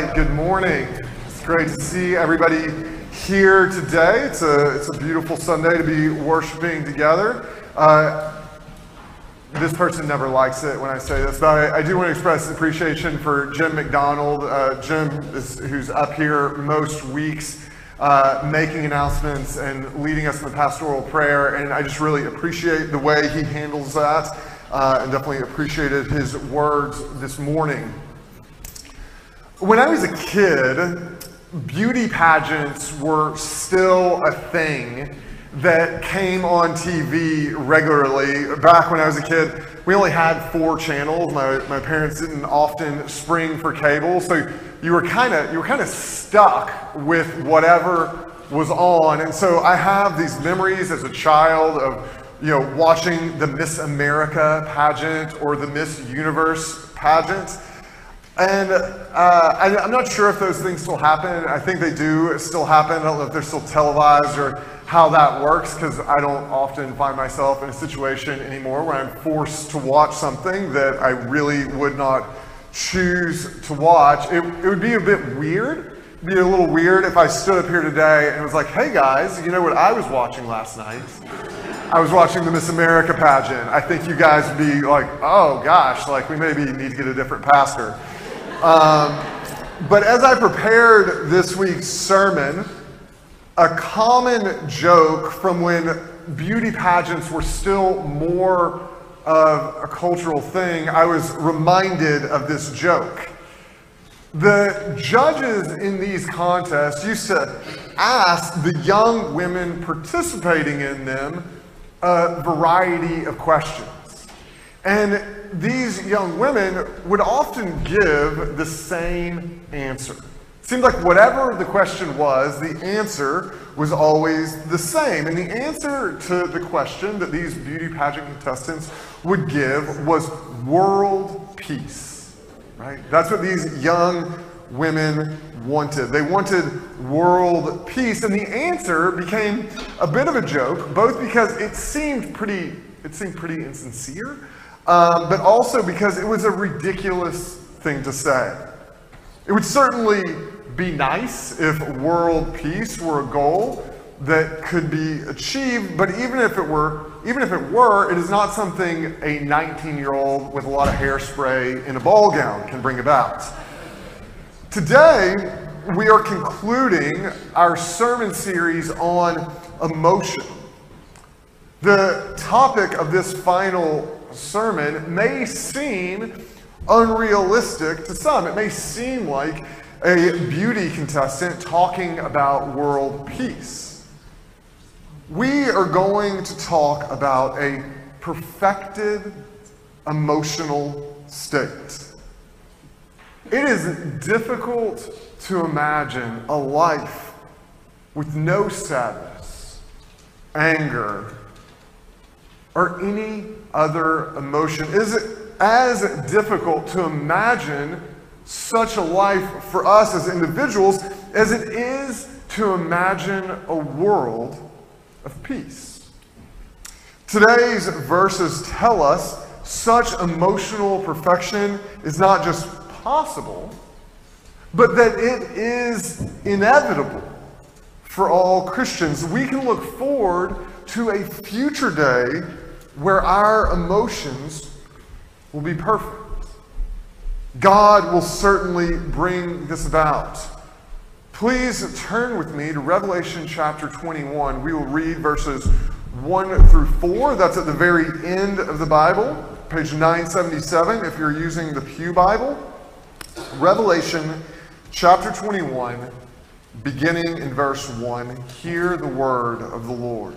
right, good morning. It's great to see everybody here today. It's a, it's a beautiful Sunday to be worshiping together. Uh, this person never likes it when I say this, but I, I do want to express appreciation for Jim McDonald. Uh, Jim, is, who's up here most weeks, uh, making announcements and leading us in the pastoral prayer, and I just really appreciate the way he handles that, uh, and definitely appreciated his words this morning. When I was a kid, beauty pageants were still a thing that came on TV regularly. Back when I was a kid, we only had four channels. My, my parents didn't often spring for cable, so you were kind of you were kind of stuck with whatever was on. And so I have these memories as a child of you know watching the Miss America pageant or the Miss Universe pageant. And uh, I, am not sure if those things still happen. I think they do still happen. I don't know if they're still televised or how that works because I don't often find myself in a situation anymore where I'm forced to watch something that I really would not choose to watch. It, it would be a bit weird. It'd be a little weird if I stood up here today and was like, hey guys, you know what I was watching last night? I was watching the Miss America pageant. I think you guys would be like, oh gosh, like we maybe need to get a different pastor. Um, but as I prepared this week's sermon, a common joke from when beauty pageants were still more of a cultural thing, I was reminded of this joke. The judges in these contests used to ask the young women participating in them a variety of questions. And these young women would often give the same answer. It seemed like whatever the question was, the answer was always the same. And the answer to the question that these beauty pageant contestants would give was world peace. Right? That's what these young women wanted. They wanted world peace. And the answer became a bit of a joke, both because it seemed pretty it seemed pretty insincere, um, but also because it was a ridiculous thing to say. It would certainly be nice if world peace were a goal that could be achieved, but even if it were, even if it were, it is not something a 19-year-old with a lot of hairspray in a ball gown can bring about. Today, we are concluding our sermon series on emotion. The topic of this final sermon may seem unrealistic to some. It may seem like a beauty contestant talking about world peace. We are going to talk about a perfected emotional state. It is difficult to imagine a life with no sadness, anger, or any other emotion? Is it as difficult to imagine such a life for us as individuals as it is to imagine a world of peace? Today's verses tell us such emotional perfection is not just possible, but that it is inevitable for all Christians. We can look forward to a future day where our emotions will be perfect. God will certainly bring this about. Please turn with me to Revelation chapter 21. We will read verses 1 through 4. That's at the very end of the Bible, page 977 if you're using the Pew Bible. Revelation chapter 21, beginning in verse 1. Hear the word of the Lord.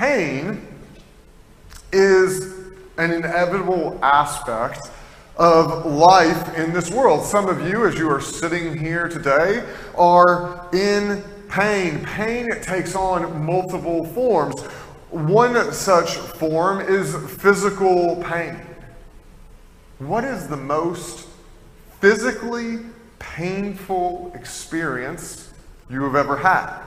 Pain is an inevitable aspect of life in this world. Some of you, as you are sitting here today, are in pain. Pain takes on multiple forms. One such form is physical pain. What is the most physically painful experience you have ever had?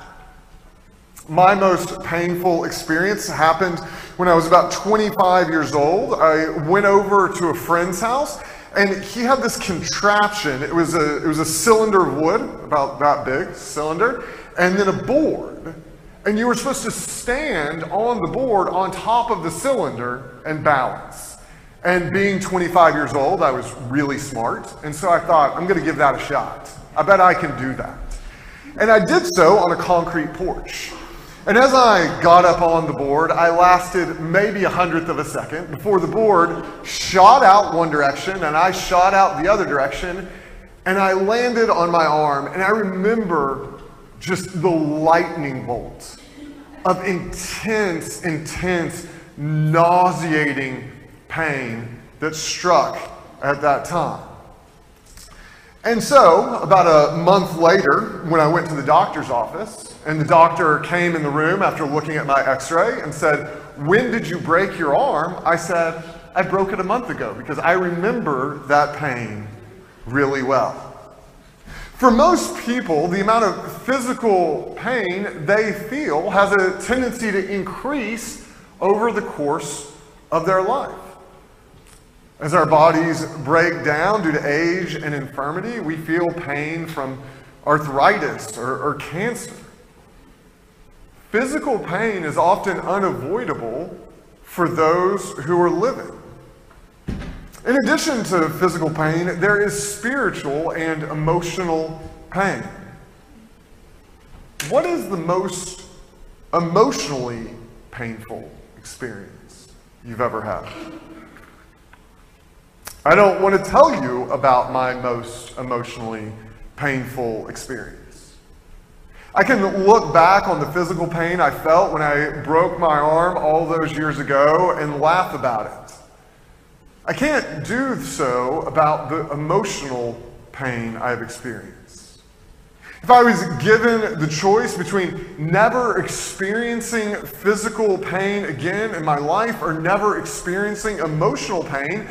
My most painful experience happened when I was about 25 years old. I went over to a friend's house and he had this contraption. It was a, it was a cylinder of wood, about that big cylinder, and then a board. And you were supposed to stand on the board on top of the cylinder and balance. And being 25 years old, I was really smart. And so I thought, I'm going to give that a shot. I bet I can do that. And I did so on a concrete porch. And as I got up on the board, I lasted maybe a hundredth of a second before the board shot out one direction and I shot out the other direction. And I landed on my arm. And I remember just the lightning bolt of intense, intense, nauseating pain that struck at that time. And so, about a month later, when I went to the doctor's office, and the doctor came in the room after looking at my x ray and said, When did you break your arm? I said, I broke it a month ago because I remember that pain really well. For most people, the amount of physical pain they feel has a tendency to increase over the course of their life. As our bodies break down due to age and infirmity, we feel pain from arthritis or, or cancer. Physical pain is often unavoidable for those who are living. In addition to physical pain, there is spiritual and emotional pain. What is the most emotionally painful experience you've ever had? I don't want to tell you about my most emotionally painful experience. I can look back on the physical pain I felt when I broke my arm all those years ago and laugh about it. I can't do so about the emotional pain I've experienced. If I was given the choice between never experiencing physical pain again in my life or never experiencing emotional pain,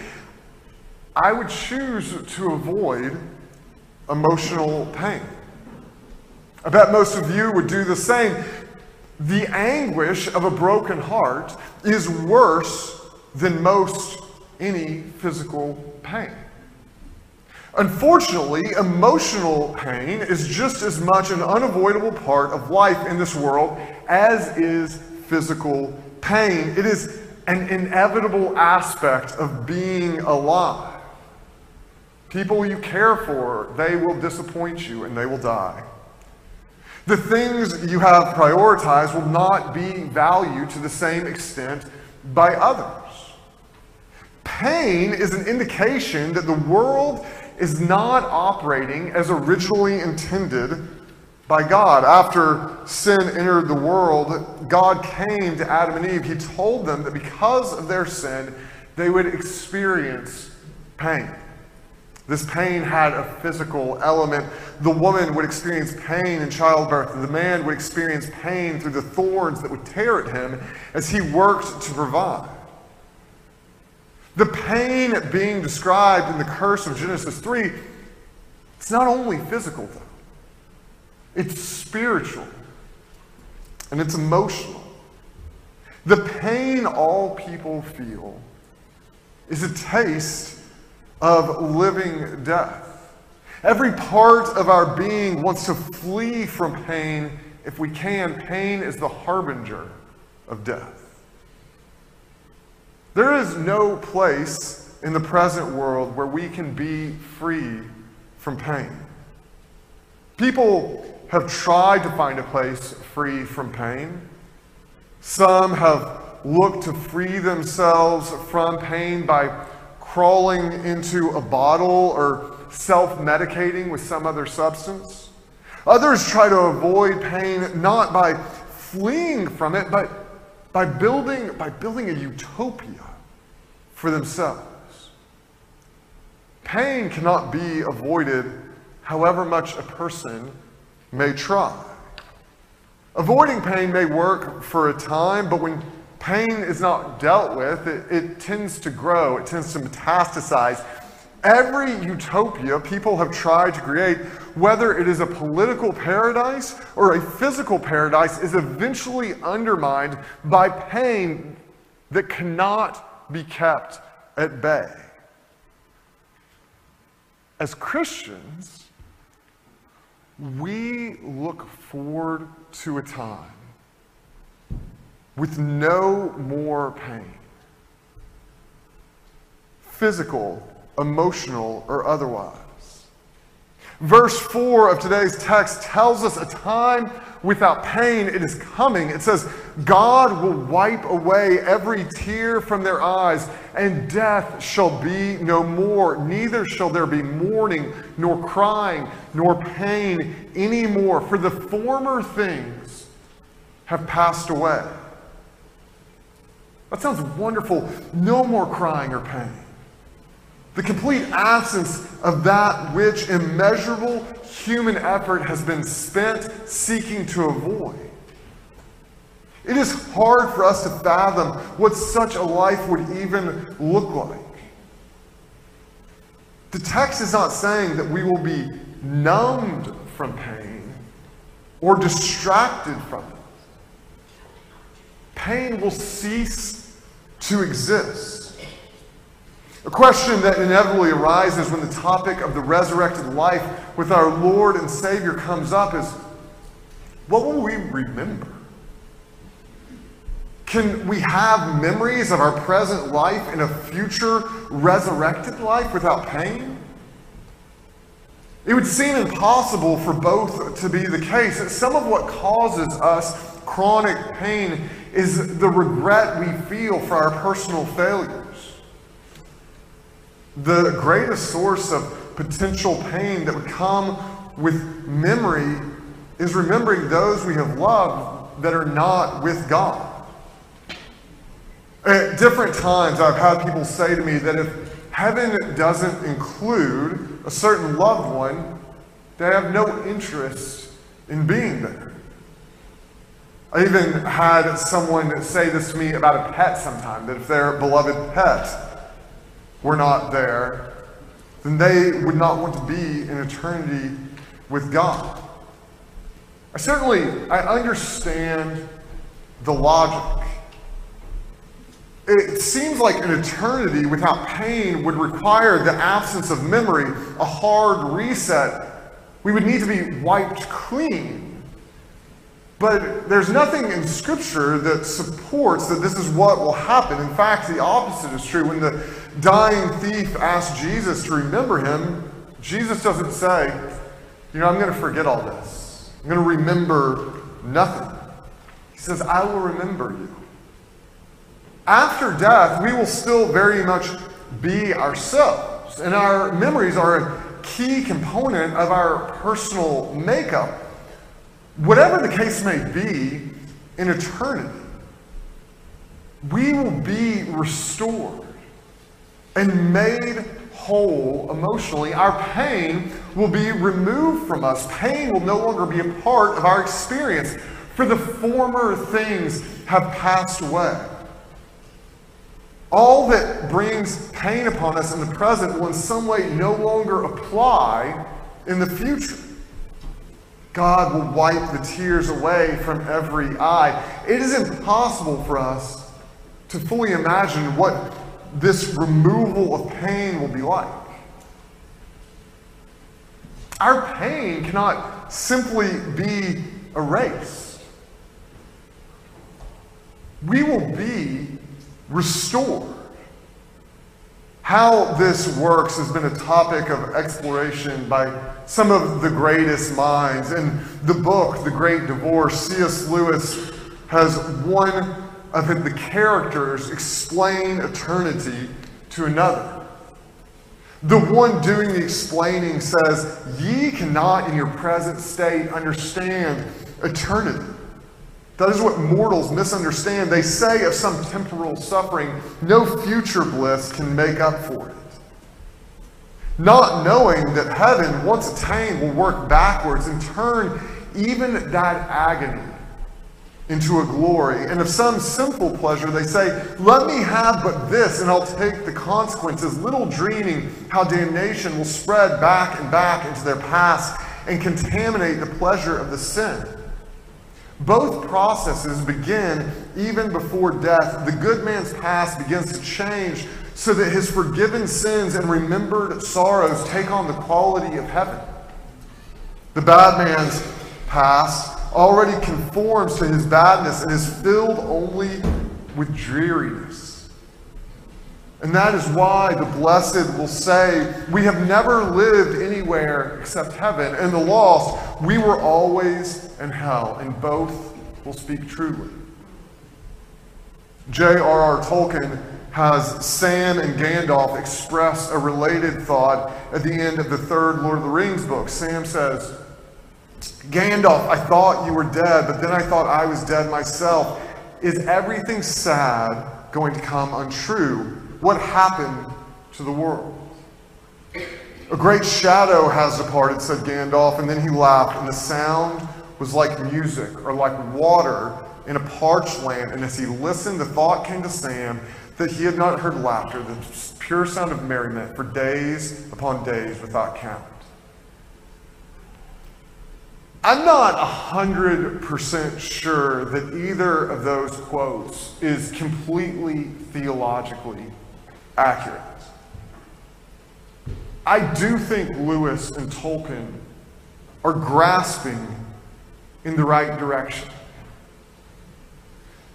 I would choose to avoid emotional pain. I bet most of you would do the same. The anguish of a broken heart is worse than most any physical pain. Unfortunately, emotional pain is just as much an unavoidable part of life in this world as is physical pain. It is an inevitable aspect of being alive. People you care for, they will disappoint you and they will die. The things you have prioritized will not be valued to the same extent by others. Pain is an indication that the world is not operating as originally intended by God. After sin entered the world, God came to Adam and Eve. He told them that because of their sin, they would experience pain. This pain had a physical element. The woman would experience pain in childbirth. The man would experience pain through the thorns that would tear at him as he worked to provide. The pain being described in the curse of Genesis 3, it's not only physical, though, it's spiritual and it's emotional. The pain all people feel is a taste of living death. Every part of our being wants to flee from pain if we can. Pain is the harbinger of death. There is no place in the present world where we can be free from pain. People have tried to find a place free from pain. Some have looked to free themselves from pain by crawling into a bottle or self medicating with some other substance. Others try to avoid pain not by fleeing from it, but by building, by building a utopia for themselves. Pain cannot be avoided however much a person may try. Avoiding pain may work for a time, but when pain is not dealt with, it, it, tends to grow, it tends to metastasize. Every utopia people have tried to create, whether it is a political paradise or a physical paradise, is eventually undermined by pain that cannot be kept at bay. As Christians, we look forward to a time with no more pain, physical, emotional, or otherwise. Verse 4 of today's text tells us a time without pain. It is coming. It says, God will wipe away every tear from their eyes, and death shall be no more. Neither shall there be mourning, nor crying, nor pain anymore, for the former things have passed away. That sounds wonderful. No more crying or pain. The complete absence of that which immeasurable human effort has been spent seeking to avoid. It is hard for us to fathom what such a life would even look like. The text is not saying that we will be numbed from pain or distracted from it. Pain will cease to exist. A question that inevitably arises when the topic of the resurrected life with our Lord and Savior comes up is what will we remember? Can we have memories of our present life in a future resurrected life without pain? It would seem impossible for both to be the case. Some of what causes us chronic pain is the regret we feel for our personal failures. The greatest source of potential pain that would come with memory is remembering those we have loved that are not with God. At different times, I've had people say to me that if heaven doesn't include a certain loved one, they have no interest in being there. I even had someone say this to me about a pet sometime that if their beloved pet were not there, then they would not want to be in eternity with God. I certainly I understand the logic. It seems like an eternity without pain would require the absence of memory, a hard reset. We would need to be wiped clean. But there's nothing in Scripture that supports that this is what will happen. In fact, the opposite is true. When the dying thief asks Jesus to remember him, Jesus doesn't say, You know, I'm going to forget all this. I'm going to remember nothing. He says, I will remember you. After death, we will still very much be ourselves, and our memories are a key component of our personal makeup. Whatever the case may be, in eternity, we will be restored and made whole emotionally. Our pain will be removed from us. Pain will no longer be a part of our experience, for the former things have passed away. All that brings pain upon us in the present will in some way no longer apply in the future. God will wipe the tears away from every eye. It is impossible for us to fully imagine what this removal of pain will be like. Our pain cannot simply be erased. We will be restored. How this works has been a topic of exploration by some of the greatest minds. In the book, The Great Divorce, C.S. Lewis has one of the characters explain eternity to another. The one doing the explaining says, Ye cannot in your present state understand eternity. That is what mortals misunderstand. They say of some temporal suffering, no future bliss can make up for it. Not knowing that heaven, once attained, will work backwards and turn even that agony into a glory. And of some sinful pleasure, they say, Let me have but this, and I'll take the consequences, little dreaming how damnation will spread back and back into their past and contaminate the pleasure of the sin. Both processes begin even before death. The good man's past begins to change so that his forgiven sins and remembered sorrows take on the quality of heaven. The bad man's past already conforms to his badness and is filled only with dreariness. And that is why the blessed will say, We have never lived anywhere except heaven, and the lost, we were always in hell, and both will speak truly. J.R.R. Tolkien has Sam and Gandalf express a related thought at the end of the third Lord of the Rings book. Sam says, Gandalf, I thought you were dead, but then I thought I was dead myself. Is everything sad going to come untrue? What happened to the world? A great shadow has departed, said Gandalf, and then he laughed, and the sound was like music or like water in a parched land. And as he listened, the thought came to Sam that he had not heard laughter, the pure sound of merriment, for days upon days without count. I'm not 100% sure that either of those quotes is completely theologically accurate. I do think Lewis and Tolkien are grasping in the right direction.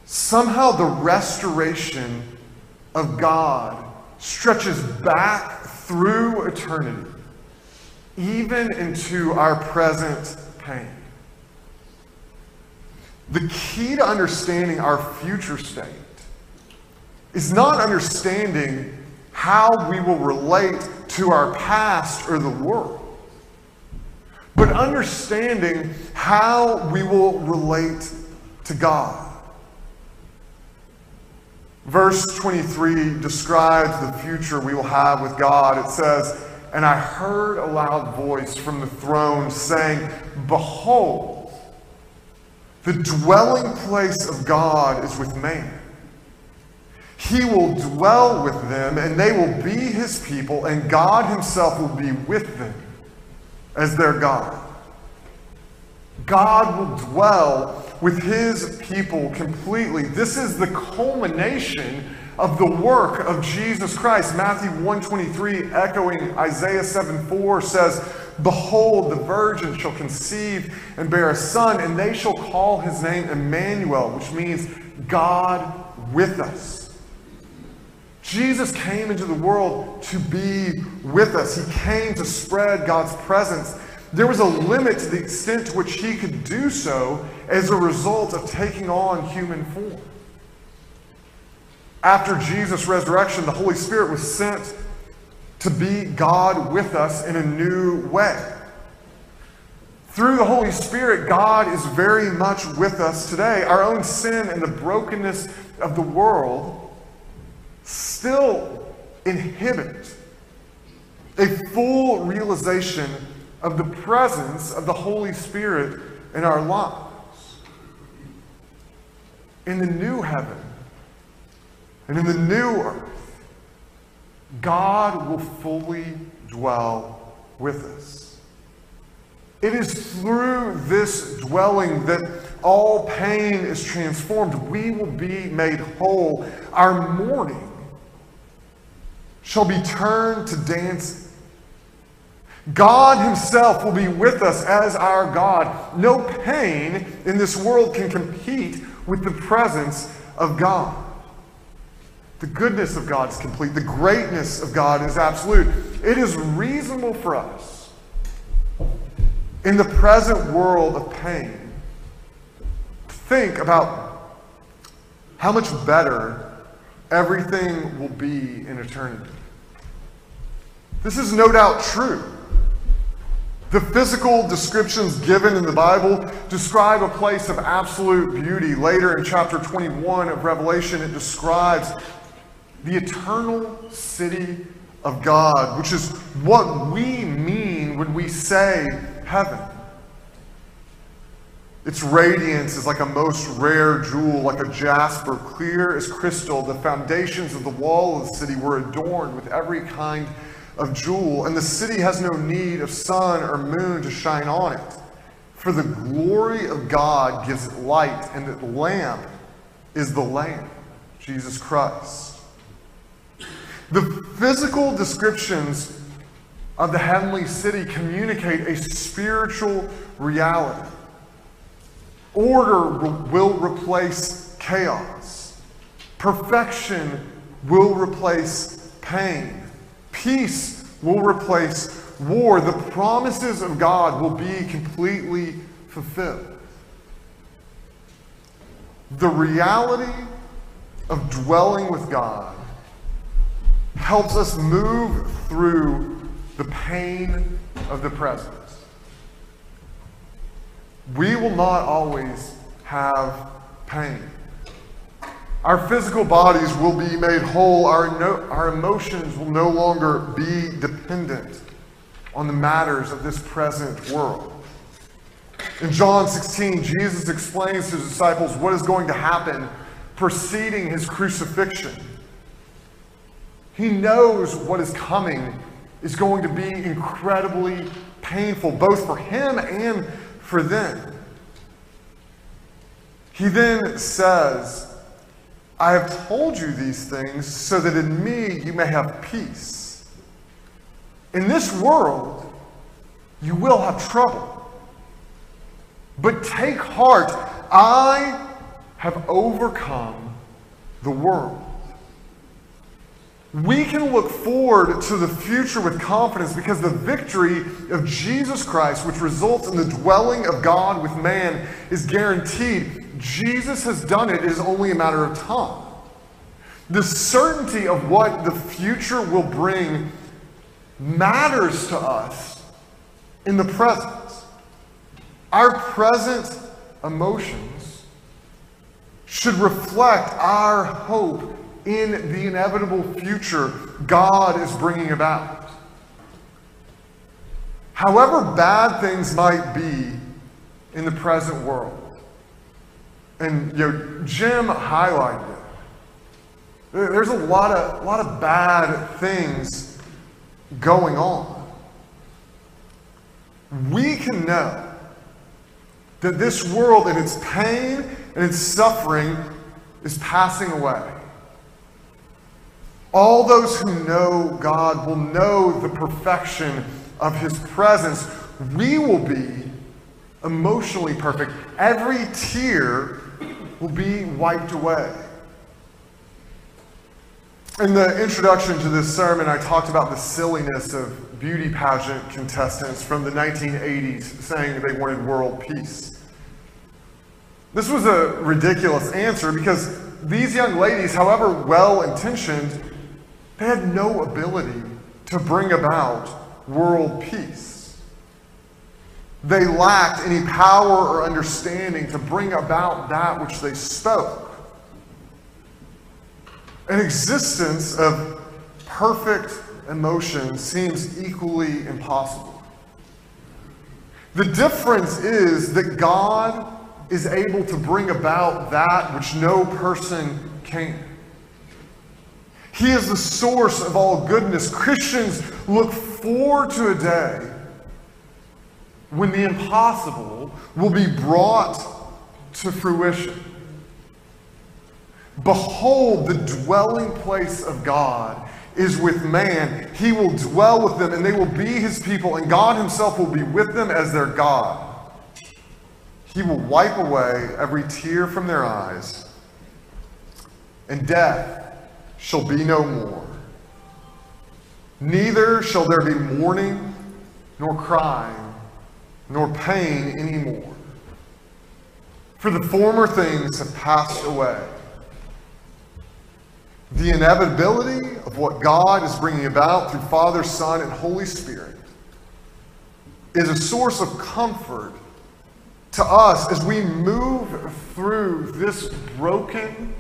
Somehow the restoration of God stretches back through eternity, even into our present pain. The key to understanding our future state is not understanding how we will relate to our past or the world, but understanding how we will relate to God. Verse 23 describes the future we will have with God. It says, and I heard a loud voice from the throne saying, Behold, the dwelling place of God is with man. He will dwell with them, and they will be his people, and God himself will be with them as their God. God will dwell with his people completely. This is the culmination of the work of Jesus Christ. Matthew 123, echoing Isaiah 7 4, says, Behold, the virgin shall conceive and bear a son, and they shall call his name Emmanuel, which means God with us. Jesus came into the world to be with us. He came to spread God's presence. There was a limit to the extent to which he could do so as a result of taking on human form. After Jesus' resurrection, the Holy Spirit was sent to be God with us in a new way. Through the Holy Spirit, God is very much with us today. Our own sin and the brokenness of the world still inhibit a full realization of the presence of the Holy Spirit in our lives. In the new heaven, and in the new earth, God will fully dwell with us. It is through this dwelling that all pain is transformed. We will be made whole. Our mourning shall be turned to dancing. God Himself will be with us as our God. No pain in this world can compete with the presence of God. The goodness of God is complete. The greatness of God is absolute. It is reasonable for us in the present world of pain to think about how much better everything will be in eternity. This is no doubt true. The physical descriptions given in the Bible describe a place of absolute beauty. Later in chapter 21 of Revelation, it describes the eternal city of God, which is what we mean when we say heaven. Its radiance is like a most rare jewel, like a jasper, clear as crystal. The foundations of the wall of the city were adorned with every kind of jewel, and the city has no need of sun or moon to shine on it. For the glory of God gives it light, and the lamp is the Lamb, Jesus Christ. The physical descriptions of the heavenly city communicate a spiritual reality. Order will replace chaos. Perfection will replace pain. Peace will replace war. The promises of God will be completely fulfilled. The reality of dwelling with God helps us move through the pain of the present. We will not always have pain. Our physical bodies will be made whole. Our, no, our emotions will no longer be dependent on the matters of this present world. In John 16, Jesus explains to his disciples what is going to happen preceding his crucifixion. He knows what is coming is going to be incredibly painful, both for him and for them. He then says, I have told you these things so that in me you may have peace. In this world, you will have trouble. But take heart, I have overcome the world. We can look forward to the future with confidence because the victory of Jesus Christ, which results in the dwelling of God with man, is guaranteed. Jesus has done it, it is only a matter of time. The certainty of what the future will bring matters to us in the present. Our present emotions should reflect our hope in the inevitable future God is bringing about. However bad things might be in the present world, and you know, Jim highlighted it. There's a lot of, a lot of bad things going on. We can know that this world and its pain and its suffering is passing away. All those who know God will know the perfection of His presence. We will be emotionally perfect. Every tear will be wiped away. In the introduction to this sermon, I talked about the silliness of beauty pageant contestants from the 1980s saying they wanted world peace. This was a ridiculous answer because these young ladies, however well intentioned, they had no ability to bring about world peace. They lacked any power or understanding to bring about that which they spoke. An existence of perfect emotion seems equally impossible. The difference is that God is able to bring about that which no person can. He is the source of all goodness. Christians look forward to a day when the impossible will be brought to fruition. Behold, the dwelling place of God is with man. He will dwell with them, and they will be his people, and God himself will be with them as their God. He will wipe away every tear from their eyes, and death shall be no more. Neither shall there be mourning, nor crying, nor pain anymore. For the former things have passed away. The inevitability of what God is bringing about through Father, Son, and Holy Spirit is a source of comfort to us as we move through this broken,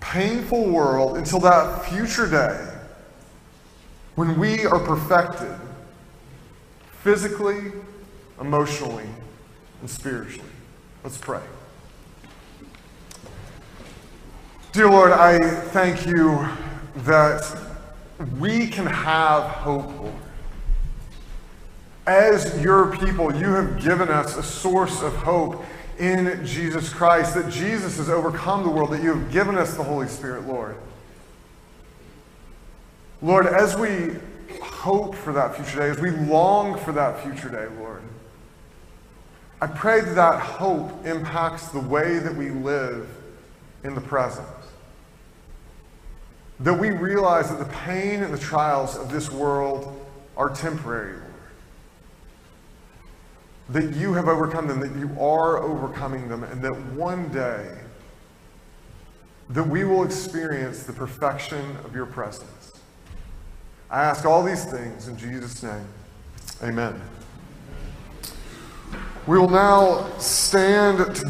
painful world until that future day when we are perfected physically, emotionally, and spiritually. Let's pray. Dear Lord, I thank you that we can have hope, Lord. As your people, you have given us a source of hope in Jesus Christ, that Jesus has overcome the world, that you have given us the Holy Spirit, Lord. Lord, as we hope for that future day, as we long for that future day, Lord, I pray that that hope impacts the way that we live in the present. That we realize that the pain and the trials of this world are temporary. That you have overcome them, that you are overcoming them, and that one day that we will experience the perfection of your presence. I ask all these things in Jesus' name. Amen. We will now stand together.